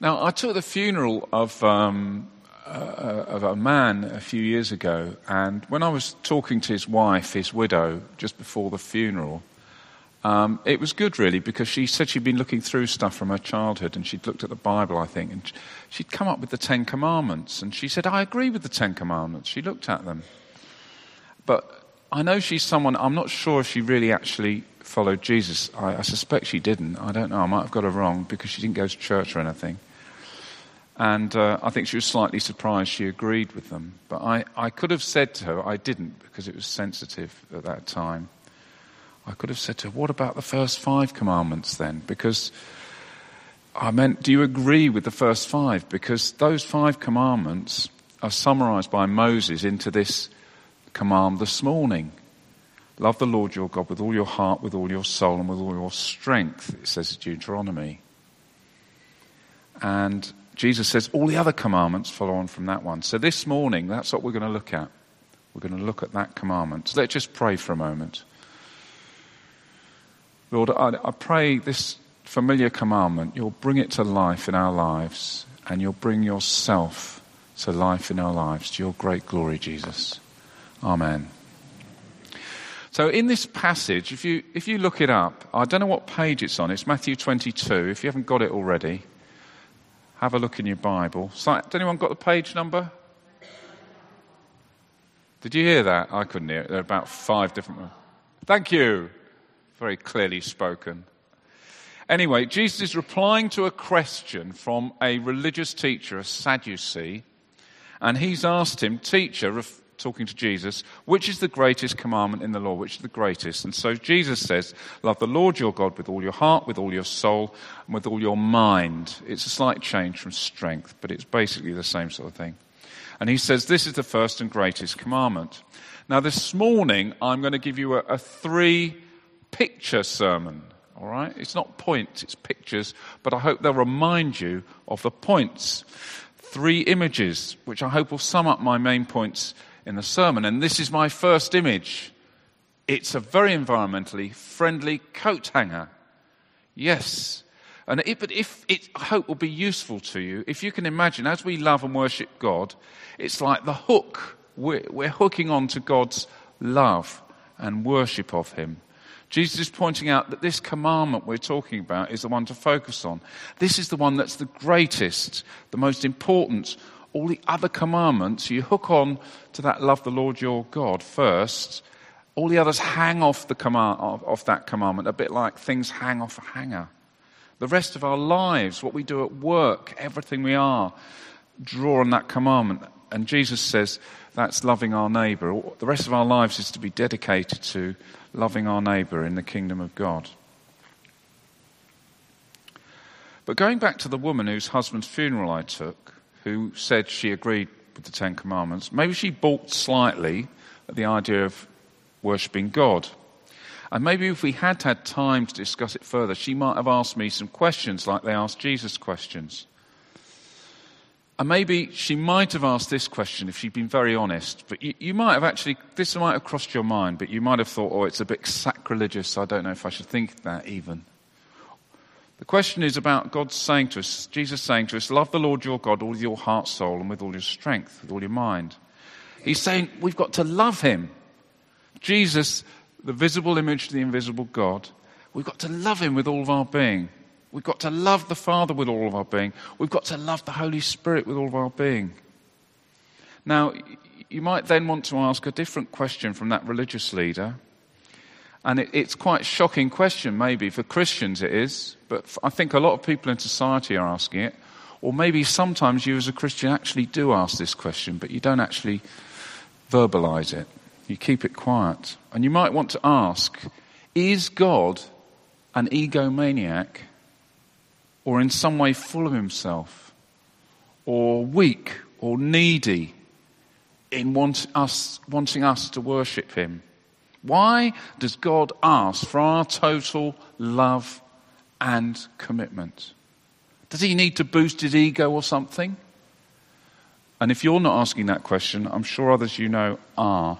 Now, I took the funeral of, um, uh, of a man a few years ago, and when I was talking to his wife, his widow, just before the funeral, um, it was good really because she said she'd been looking through stuff from her childhood and she'd looked at the Bible, I think, and she'd come up with the Ten Commandments. And she said, I agree with the Ten Commandments. She looked at them. But I know she's someone, I'm not sure if she really actually followed Jesus. I, I suspect she didn't. I don't know. I might have got her wrong because she didn't go to church or anything. And uh, I think she was slightly surprised she agreed with them. But I, I could have said to her, I didn't because it was sensitive at that time. I could have said to her, What about the first five commandments then? Because I meant, Do you agree with the first five? Because those five commandments are summarized by Moses into this command this morning. Love the Lord your God with all your heart, with all your soul, and with all your strength, it says in Deuteronomy. And Jesus says all the other commandments follow on from that one. So this morning, that's what we're going to look at. We're going to look at that commandment. So let's just pray for a moment. Lord, I, I pray this familiar commandment, you'll bring it to life in our lives, and you'll bring yourself to life in our lives, to your great glory, Jesus. Amen. So in this passage, if you, if you look it up, I don't know what page it's on. It's Matthew 22. If you haven't got it already, have a look in your Bible. Has anyone got the page number? Did you hear that? I couldn't hear it. There are about five different ones. Thank you. Very clearly spoken. Anyway, Jesus is replying to a question from a religious teacher, a Sadducee, and he's asked him, Teacher, talking to Jesus, which is the greatest commandment in the law? Which is the greatest? And so Jesus says, Love the Lord your God with all your heart, with all your soul, and with all your mind. It's a slight change from strength, but it's basically the same sort of thing. And he says, This is the first and greatest commandment. Now, this morning, I'm going to give you a, a three picture sermon. All right? It's not points, it's pictures, but I hope they'll remind you of the points. Three images, which I hope will sum up my main points in the sermon. And this is my first image. It's a very environmentally friendly coat hanger. Yes. And it, but if it, I hope will be useful to you, if you can imagine, as we love and worship God, it's like the hook. We're, we're hooking on to God's love and worship of Him. Jesus is pointing out that this commandment we're talking about is the one to focus on. This is the one that's the greatest, the most important, all the other commandments, you hook on to that love the Lord your God first. All the others hang off, the command, off that commandment, a bit like things hang off a hanger. The rest of our lives, what we do at work, everything we are, draw on that commandment. And Jesus says that's loving our neighbour. The rest of our lives is to be dedicated to loving our neighbour in the kingdom of God. But going back to the woman whose husband's funeral I took, who said she agreed with the Ten Commandments, maybe she balked slightly at the idea of worshipping God. And maybe if we had had time to discuss it further, she might have asked me some questions like they asked Jesus questions. And maybe she might have asked this question if she'd been very honest. But you, you, might have actually, this might have crossed your mind, but you might have thought, oh, it's a bit sacrilegious. I don't know if I should think that even. The question is about God saying to us, Jesus saying to us, love the Lord your God with all your heart, soul, and with all your strength, with all your mind. He's saying we've got to love him. Jesus, the visible image of the invisible God, we've got to love him with all of our being. We've got to love the Father with all of our being. We've got to love the Holy Spirit with all of our being. Now, you might then want to ask a different question from that religious leader. And it, it's quite a shocking question, maybe. For Christians, it is. But I think a lot of people in society are asking it. Or maybe sometimes you, as a Christian, actually do ask this question, but you don't actually verbalize it. You keep it quiet. And you might want to ask Is God an egomaniac? Or in some way full of himself? Or weak? Or needy? In want us, wanting us to worship him? Why does God ask for our total love and commitment? Does he need to boost his ego or something? And if you're not asking that question, I'm sure others you know are.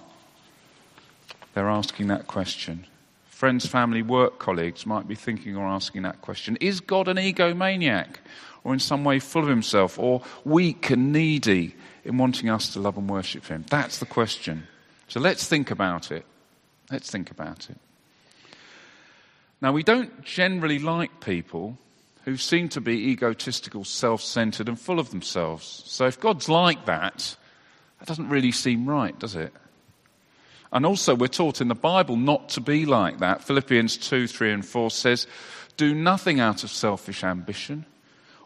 They're asking that question. Friends, family, work colleagues might be thinking or asking that question Is God an egomaniac? or in some way full of himself, or weak and needy in wanting us to love and worship him? That's the question. So let's think about it. Let's think about it. Now, we don't generally like people who seem to be egotistical, self centered, and full of themselves. So if God's like that, that doesn't really seem right, does it? And also, we're taught in the Bible not to be like that. Philippians 2, 3, and 4 says, Do nothing out of selfish ambition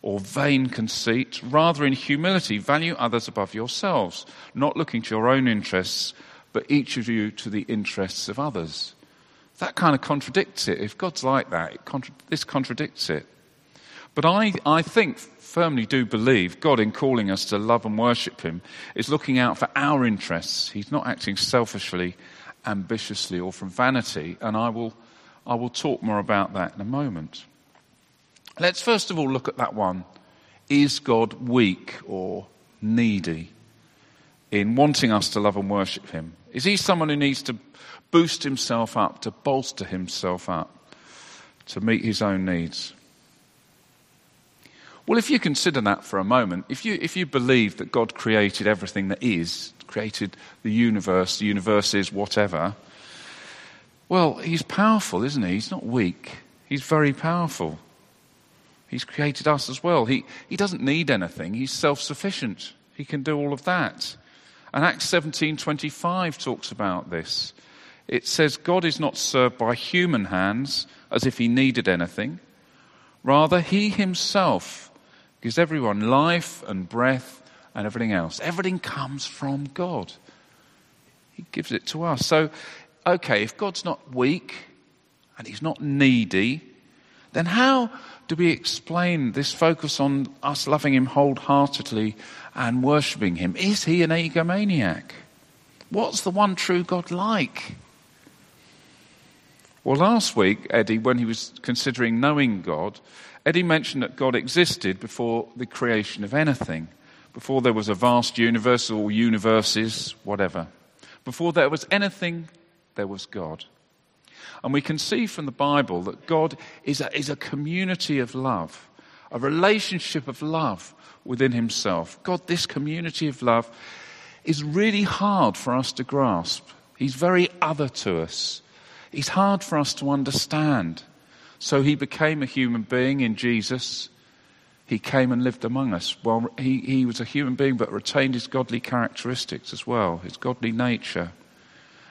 or vain conceit. Rather, in humility, value others above yourselves, not looking to your own interests, but each of you to the interests of others. That kind of contradicts it. If God's like that, contra- this contradicts it. But I, I think, firmly do believe, God, in calling us to love and worship Him, is looking out for our interests. He's not acting selfishly, ambitiously, or from vanity. And I will, I will talk more about that in a moment. Let's first of all look at that one. Is God weak or needy in wanting us to love and worship Him? Is He someone who needs to boost himself up, to bolster himself up, to meet his own needs? Well, if you consider that for a moment, if you, if you believe that God created everything that is, created the universe, the universe is whatever, well, he's powerful, isn't he? He's not weak. He's very powerful. He's created us as well. He, he doesn't need anything. He's self-sufficient. He can do all of that. And Acts 17:25 talks about this. It says God is not served by human hands as if he needed anything. Rather, he himself gives everyone life and breath and everything else. Everything comes from God. He gives it to us. So, okay, if God's not weak and he's not needy, then how do we explain this focus on us loving him wholeheartedly and worshipping him? Is he an egomaniac? What's the one true God like? Well, last week, Eddie, when he was considering knowing God, Eddie mentioned that God existed before the creation of anything, before there was a vast universe or universes, whatever. Before there was anything, there was God. And we can see from the Bible that God is a, is a community of love, a relationship of love within Himself. God, this community of love is really hard for us to grasp. He's very other to us. He's hard for us to understand. So he became a human being in Jesus. He came and lived among us. Well, he, he was a human being but retained his godly characteristics as well, his godly nature.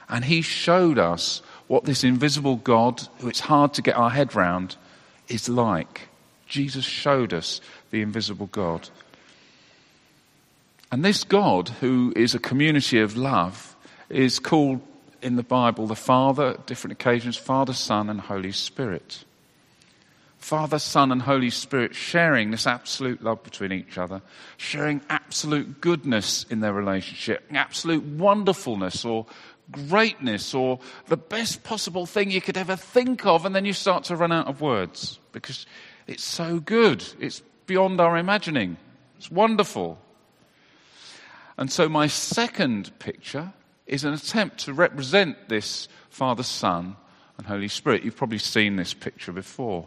And he showed us what this invisible God, who it's hard to get our head round, is like. Jesus showed us the invisible God. And this God, who is a community of love, is called in the Bible the Father, at different occasions, Father, Son, and Holy Spirit. Father, Son, and Holy Spirit sharing this absolute love between each other, sharing absolute goodness in their relationship, absolute wonderfulness or greatness or the best possible thing you could ever think of, and then you start to run out of words because it's so good. It's beyond our imagining. It's wonderful. And so, my second picture is an attempt to represent this Father, Son, and Holy Spirit. You've probably seen this picture before.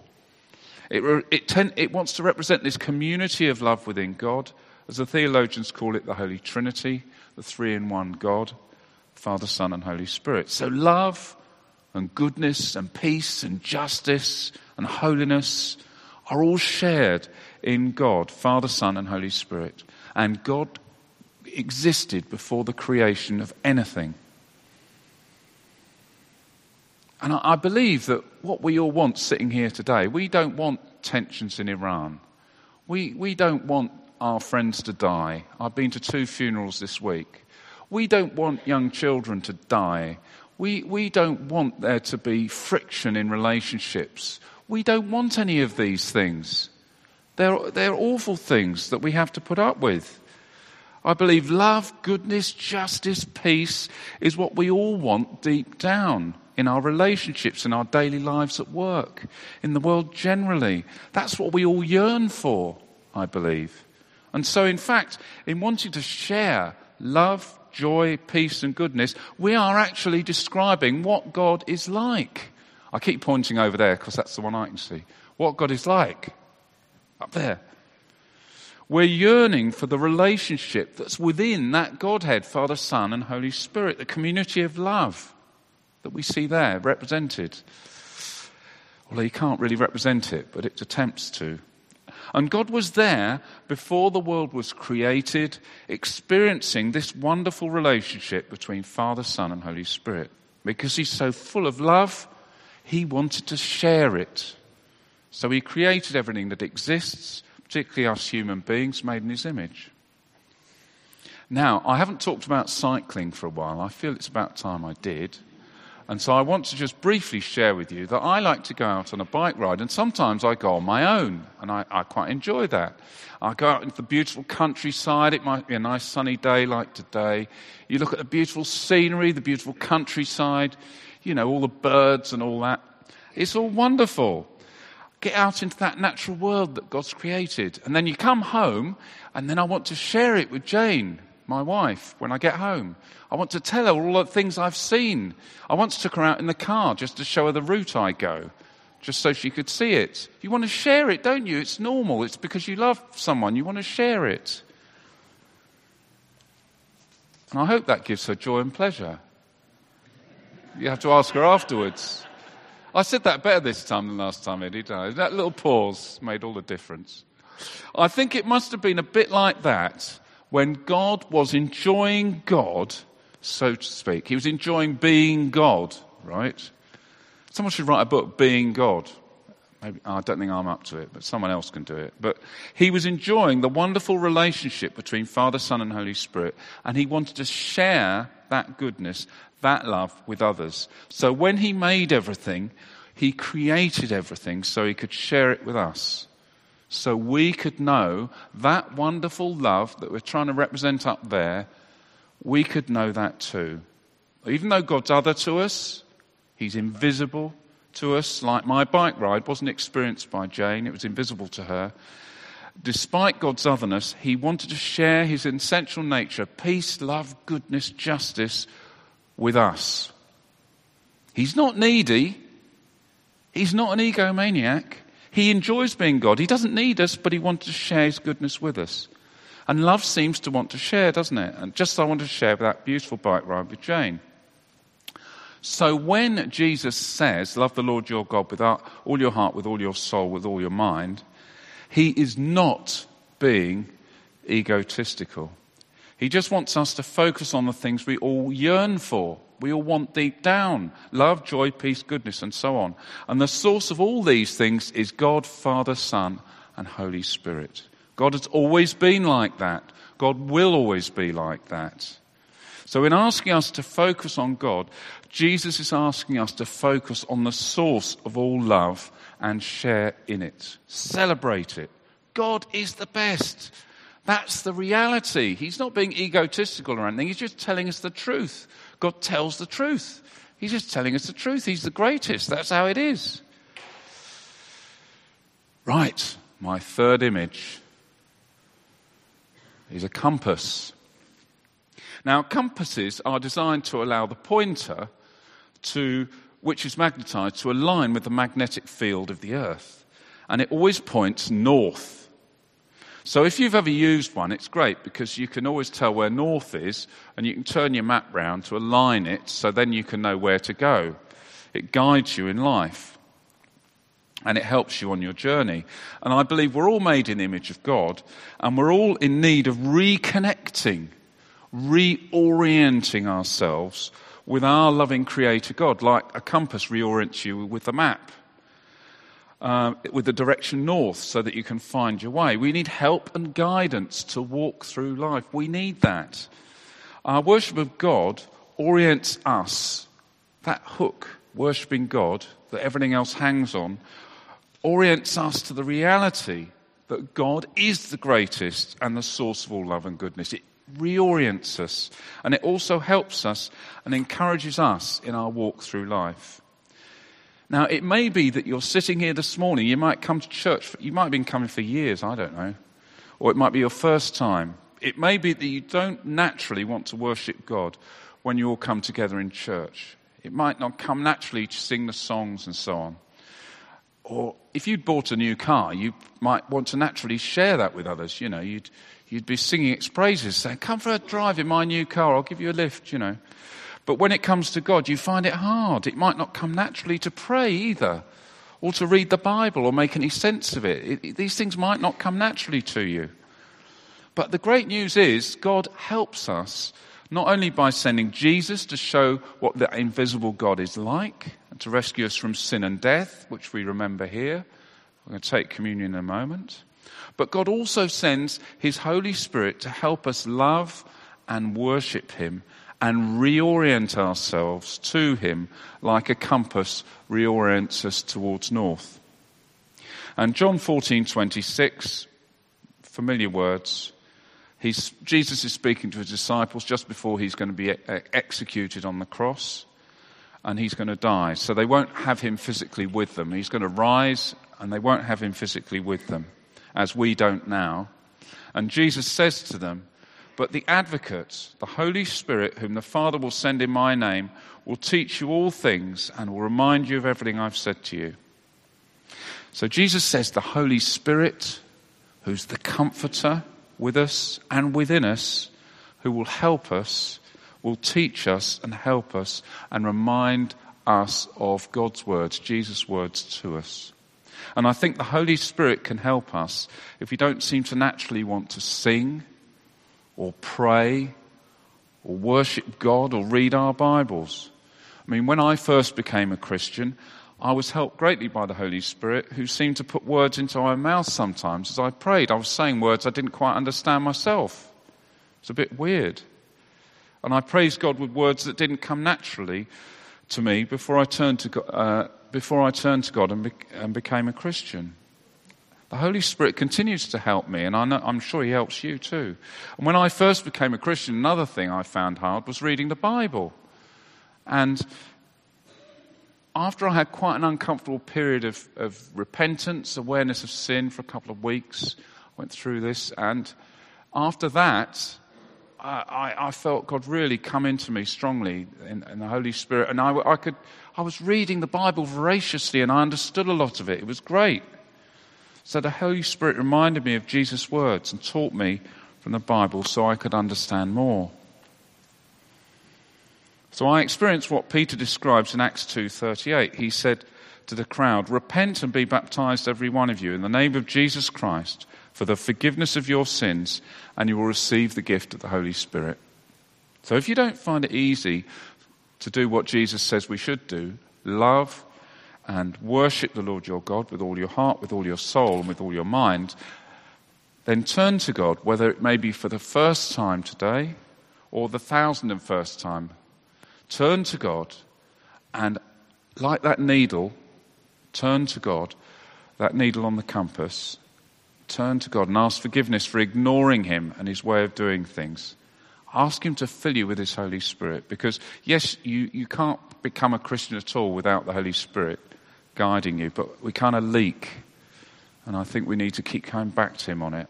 It, it, ten, it, wants to represent this community of love within God, as the theologians call it, the Holy Trinity, the three in one God, Father, Son, and Holy Spirit. So love and goodness and peace and justice and holiness are all shared in God, Father, Son, and Holy Spirit. And God existed before the creation of anything. And I, believe that what we all want sitting here today, we don't want tensions in Iran. We, we don't want our friends to die. I've been to two funerals this week. We don't want young children to die. We, we don't want there to be friction in relationships. We don't want any of these things. They're, they're awful things that we have to put up with. I believe love, goodness, justice, peace is what we all want deep down in our relationships, in our daily lives at work, in the world generally. That's what we all yearn for, I believe. And so, in fact, in wanting to share love, joy, peace, and goodness, we are actually describing what God is like. I keep pointing over there because that's the one I can see. What God is like. Up there. We're yearning for the relationship that's within that Godhead, Father, Son, and Holy Spirit, the community of love that we see there represented. Although you can't really represent it, but it attempts to. And God was there before the world was created, experiencing this wonderful relationship between Father, Son, and Holy Spirit. Because He's so full of love, He wanted to share it. So He created everything that exists, particularly us human beings made in His image. Now, I haven't talked about cycling for a while. I feel it's about time I did. And so I want to just briefly share with you that I like to go out on a bike ride, and sometimes I go on my own, and I, I, quite enjoy that. I go out into the beautiful countryside. It might be a nice sunny day like today. You look at the beautiful scenery, the beautiful countryside, you know, all the birds and all that. It's all wonderful. Get out into that natural world that God's created. And then you come home, and then I want to share it with Jane, my wife, when I get home. I want to tell her all the things I've seen. I once took her out in the car just to show her the route I go, just so she could see it. You want to share it, don't you? It's normal. It's because you love someone. You want to share it. And I hope that gives her joy and pleasure. You have to ask her afterwards. I said that better this time than last time, Eddie. That little pause made all the difference. I think it must have been a bit like that when God was enjoying God so to speak. He was enjoying being God, right? Someone should write a book, Being God. Maybe, I don't think I'm up to it, but someone else can do it. But he was enjoying the wonderful relationship between Father, Son, and Holy Spirit, and he wanted to share that goodness, that love with others. So when he made everything, he created everything so he could share it with us. So we could know that wonderful love that we're trying to represent up there we could know that too. Even though God's other to us, He's invisible to us, like my bike ride wasn't experienced by Jane, it was invisible to her. Despite God's otherness, He wanted to share His essential nature, peace, love, goodness, justice, with us. He's not needy. He's not an egomaniac. He enjoys being God. He doesn't need us, but He wants to share His goodness with us. And love seems to want to share, doesn't it? And just I want to share that beautiful bike ride with Jane. So when Jesus says, Love the Lord your God with all your heart, with all your soul, with all your mind, he is not being egotistical. He just wants us to focus on the things we all yearn for. We all want deep down love, joy, peace, goodness, and so on. And the source of all these things is God, Father, Son, and Holy Spirit. God has always been like that. God will always be like that. So, in asking us to focus on God, Jesus is asking us to focus on the source of all love and share in it. Celebrate it. God is the best. That's the reality. He's not being egotistical or anything. He's just telling us the truth. God tells the truth. He's just telling us the truth. He's the greatest. That's how it is. Right, my third image is a compass. Now, compasses are designed to allow the pointer to, which is magnetized, to align with the magnetic field of the Earth. And it always points north. So if you've ever used one, it's great because you can always tell where north is and you can turn your map round to align it so then you can know where to go. It guides you in life and it helps you on your journey. And I believe we're all made in the image of God, and we're all in need of reconnecting, reorienting ourselves with our loving Creator God, like a compass reorients you with the map. Uh, with the direction north so that you can find your way. We need help and guidance to walk through life. We need that. Our worship of God orients us, that hook, worshipping God, that everything else hangs on, orients us to the reality that God is the greatest and the source of all love and goodness. It reorients us and it also helps us and encourages us in our walk through life. Now, it may be that you're sitting here this morning, you might come to church, you might have been coming for years, I don't know, or it might be your first time. It may be that you don't naturally want to worship God when you all come together in church. It might not come naturally to sing the songs and so on Or if you'd bought a new car, you might want to naturally share that with others. You know, you'd, you'd be singing its praises, saying, Come for a drive in my new car, I'll give you a lift, you know. But when it comes to God, you find it hard. It might not come naturally to pray either, or to read the Bible, or make any sense of it. it, these things might not come naturally to you. But the great news is, God helps us not only by sending Jesus to show what the invisible God is like, and to rescue us from sin and death, which we remember here. We're going to take communion in a moment. But God also sends His Holy Spirit to help us love and worship Him and reorient ourselves to Him like a compass reorients us towards north. And John 14 26, familiar words. He's, Jesus is speaking to his disciples just before he's going to be executed on the cross and he's going to die. So they won't have him physically with them. He's going to rise and they won't have him physically with them, as we don't now. And Jesus says to them, But the advocate, the Holy Spirit, whom the Father will send in my name, will teach you all things and will remind you of everything I've said to you. So Jesus says, The Holy Spirit, who's the comforter with us and within us, who will help us will teach us and help us and remind us of God's words, Jesus' words to us. And I think the Holy Spirit can help us if we don't seem to naturally want to sing or pray or worship God or read our Bibles. I mean, when I first became a Christian, I was helped greatly by the Holy Spirit, who seemed to put words into my mouth sometimes as I prayed. I was saying words I didn't quite understand myself. It's a bit weird. And I praised God with words that didn't come naturally to me before I turned to, uh, before I turned to God and, be- and, became a Christian. The Holy Spirit continues to help me, and I am sure He helps you too. And when I first became a Christian, another thing I found hard was reading the Bible. And after I had quite an uncomfortable period of, of repentance, awareness of sin for a couple of weeks, I went through this, and after that, I, I, felt God really come into me strongly in, in the Holy Spirit, and I, I, could, I was reading the Bible voraciously, and I understood a lot of it. It was great. So the Holy Spirit reminded me of Jesus' words and taught me from the Bible so I could understand more. So I experienced what Peter describes in Acts 2:38. He said to the crowd, "Repent and be baptized every one of you in the name of Jesus Christ for the forgiveness of your sins, and you will receive the gift of the Holy Spirit. So if you don't find it easy to do what Jesus says we should do, love and worship the Lord your God with all your heart, with all your soul, and with all your mind, then turn to God, whether it may be for the first time today or the thousand and first time. Turn to God and, like that needle, turn to God, that needle on the compass, turn to God and ask forgiveness for ignoring Him and His way of doing things. Ask Him to fill you with His Holy Spirit because, yes, you, you can't become a Christian at all without the Holy Spirit guiding you, but we kind of leak. And I think we need to keep coming back to Him on it.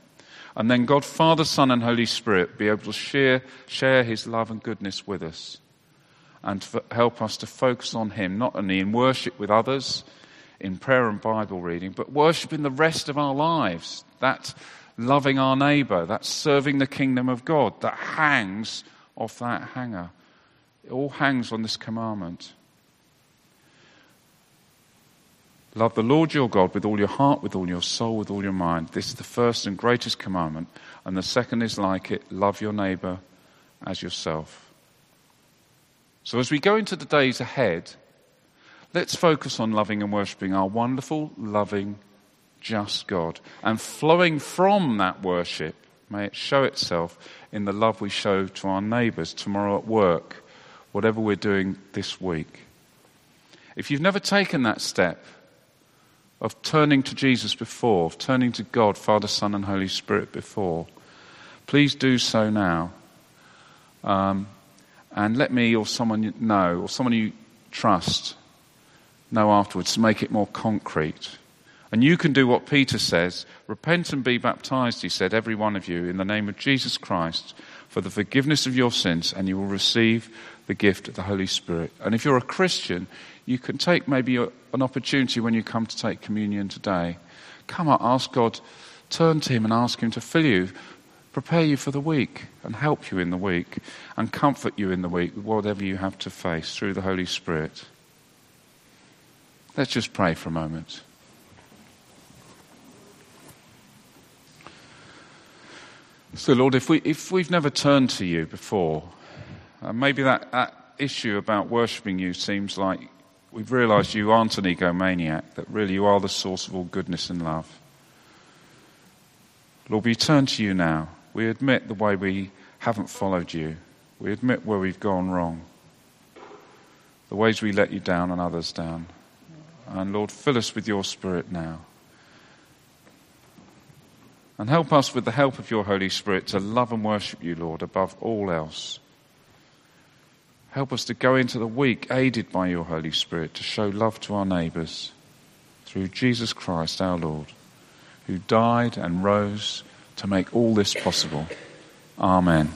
And then God, Father, Son, and Holy Spirit be able to share, share His love and goodness with us and help us to focus on Him, not only in worship with others, in prayer and Bible reading, but worship in the rest of our lives. That loving our neighbour, that serving the kingdom of God, that hangs off that hanger. It all hangs on this commandment. Love the Lord your God with all your heart, with all your soul, with all your mind. This is the first and greatest commandment. And the second is like it love your neighbour as yourself. So as we go into the days ahead, let's focus on loving and worshipping our wonderful, loving, just God. And flowing from that worship, may it show itself in the love we show to our neighbours tomorrow at work, whatever we're doing this week. If you've never taken that step of turning to Jesus before, of turning to God, Father, Son, and Holy Spirit before, please do so now. Um, and let me or someone you know, or someone you trust, know afterwards to make it more concrete. And you can do what Peter says repent and be baptized, he said, every one of you, in the name of Jesus Christ, for the forgiveness of your sins, and you will receive the gift of the Holy Spirit. And if you're a Christian, you can take maybe an opportunity when you come to take communion today. Come ask God, turn to Him and ask Him to fill you, prepare you for the week, and help you in the week, and comfort you in the week with whatever you have to face through the Holy Spirit. Let's just pray for a moment. So, Lord, if, we, if we've never turned to you before, uh, maybe that, that issue about worshipping you seems like we've realized you aren't an egomaniac, that really you are the source of all goodness and love. Lord, we turn to you now. We admit the way we haven't followed you. We admit where we've gone wrong, the ways we let you down and others down. And Lord, fill us with your spirit now. And help us with the help of your Holy Spirit to love and worship you, Lord, above all else. Help us to go into the week aided by your Holy Spirit to show love to our neighbours through Jesus Christ our Lord, who died and rose to make all this possible. Amen.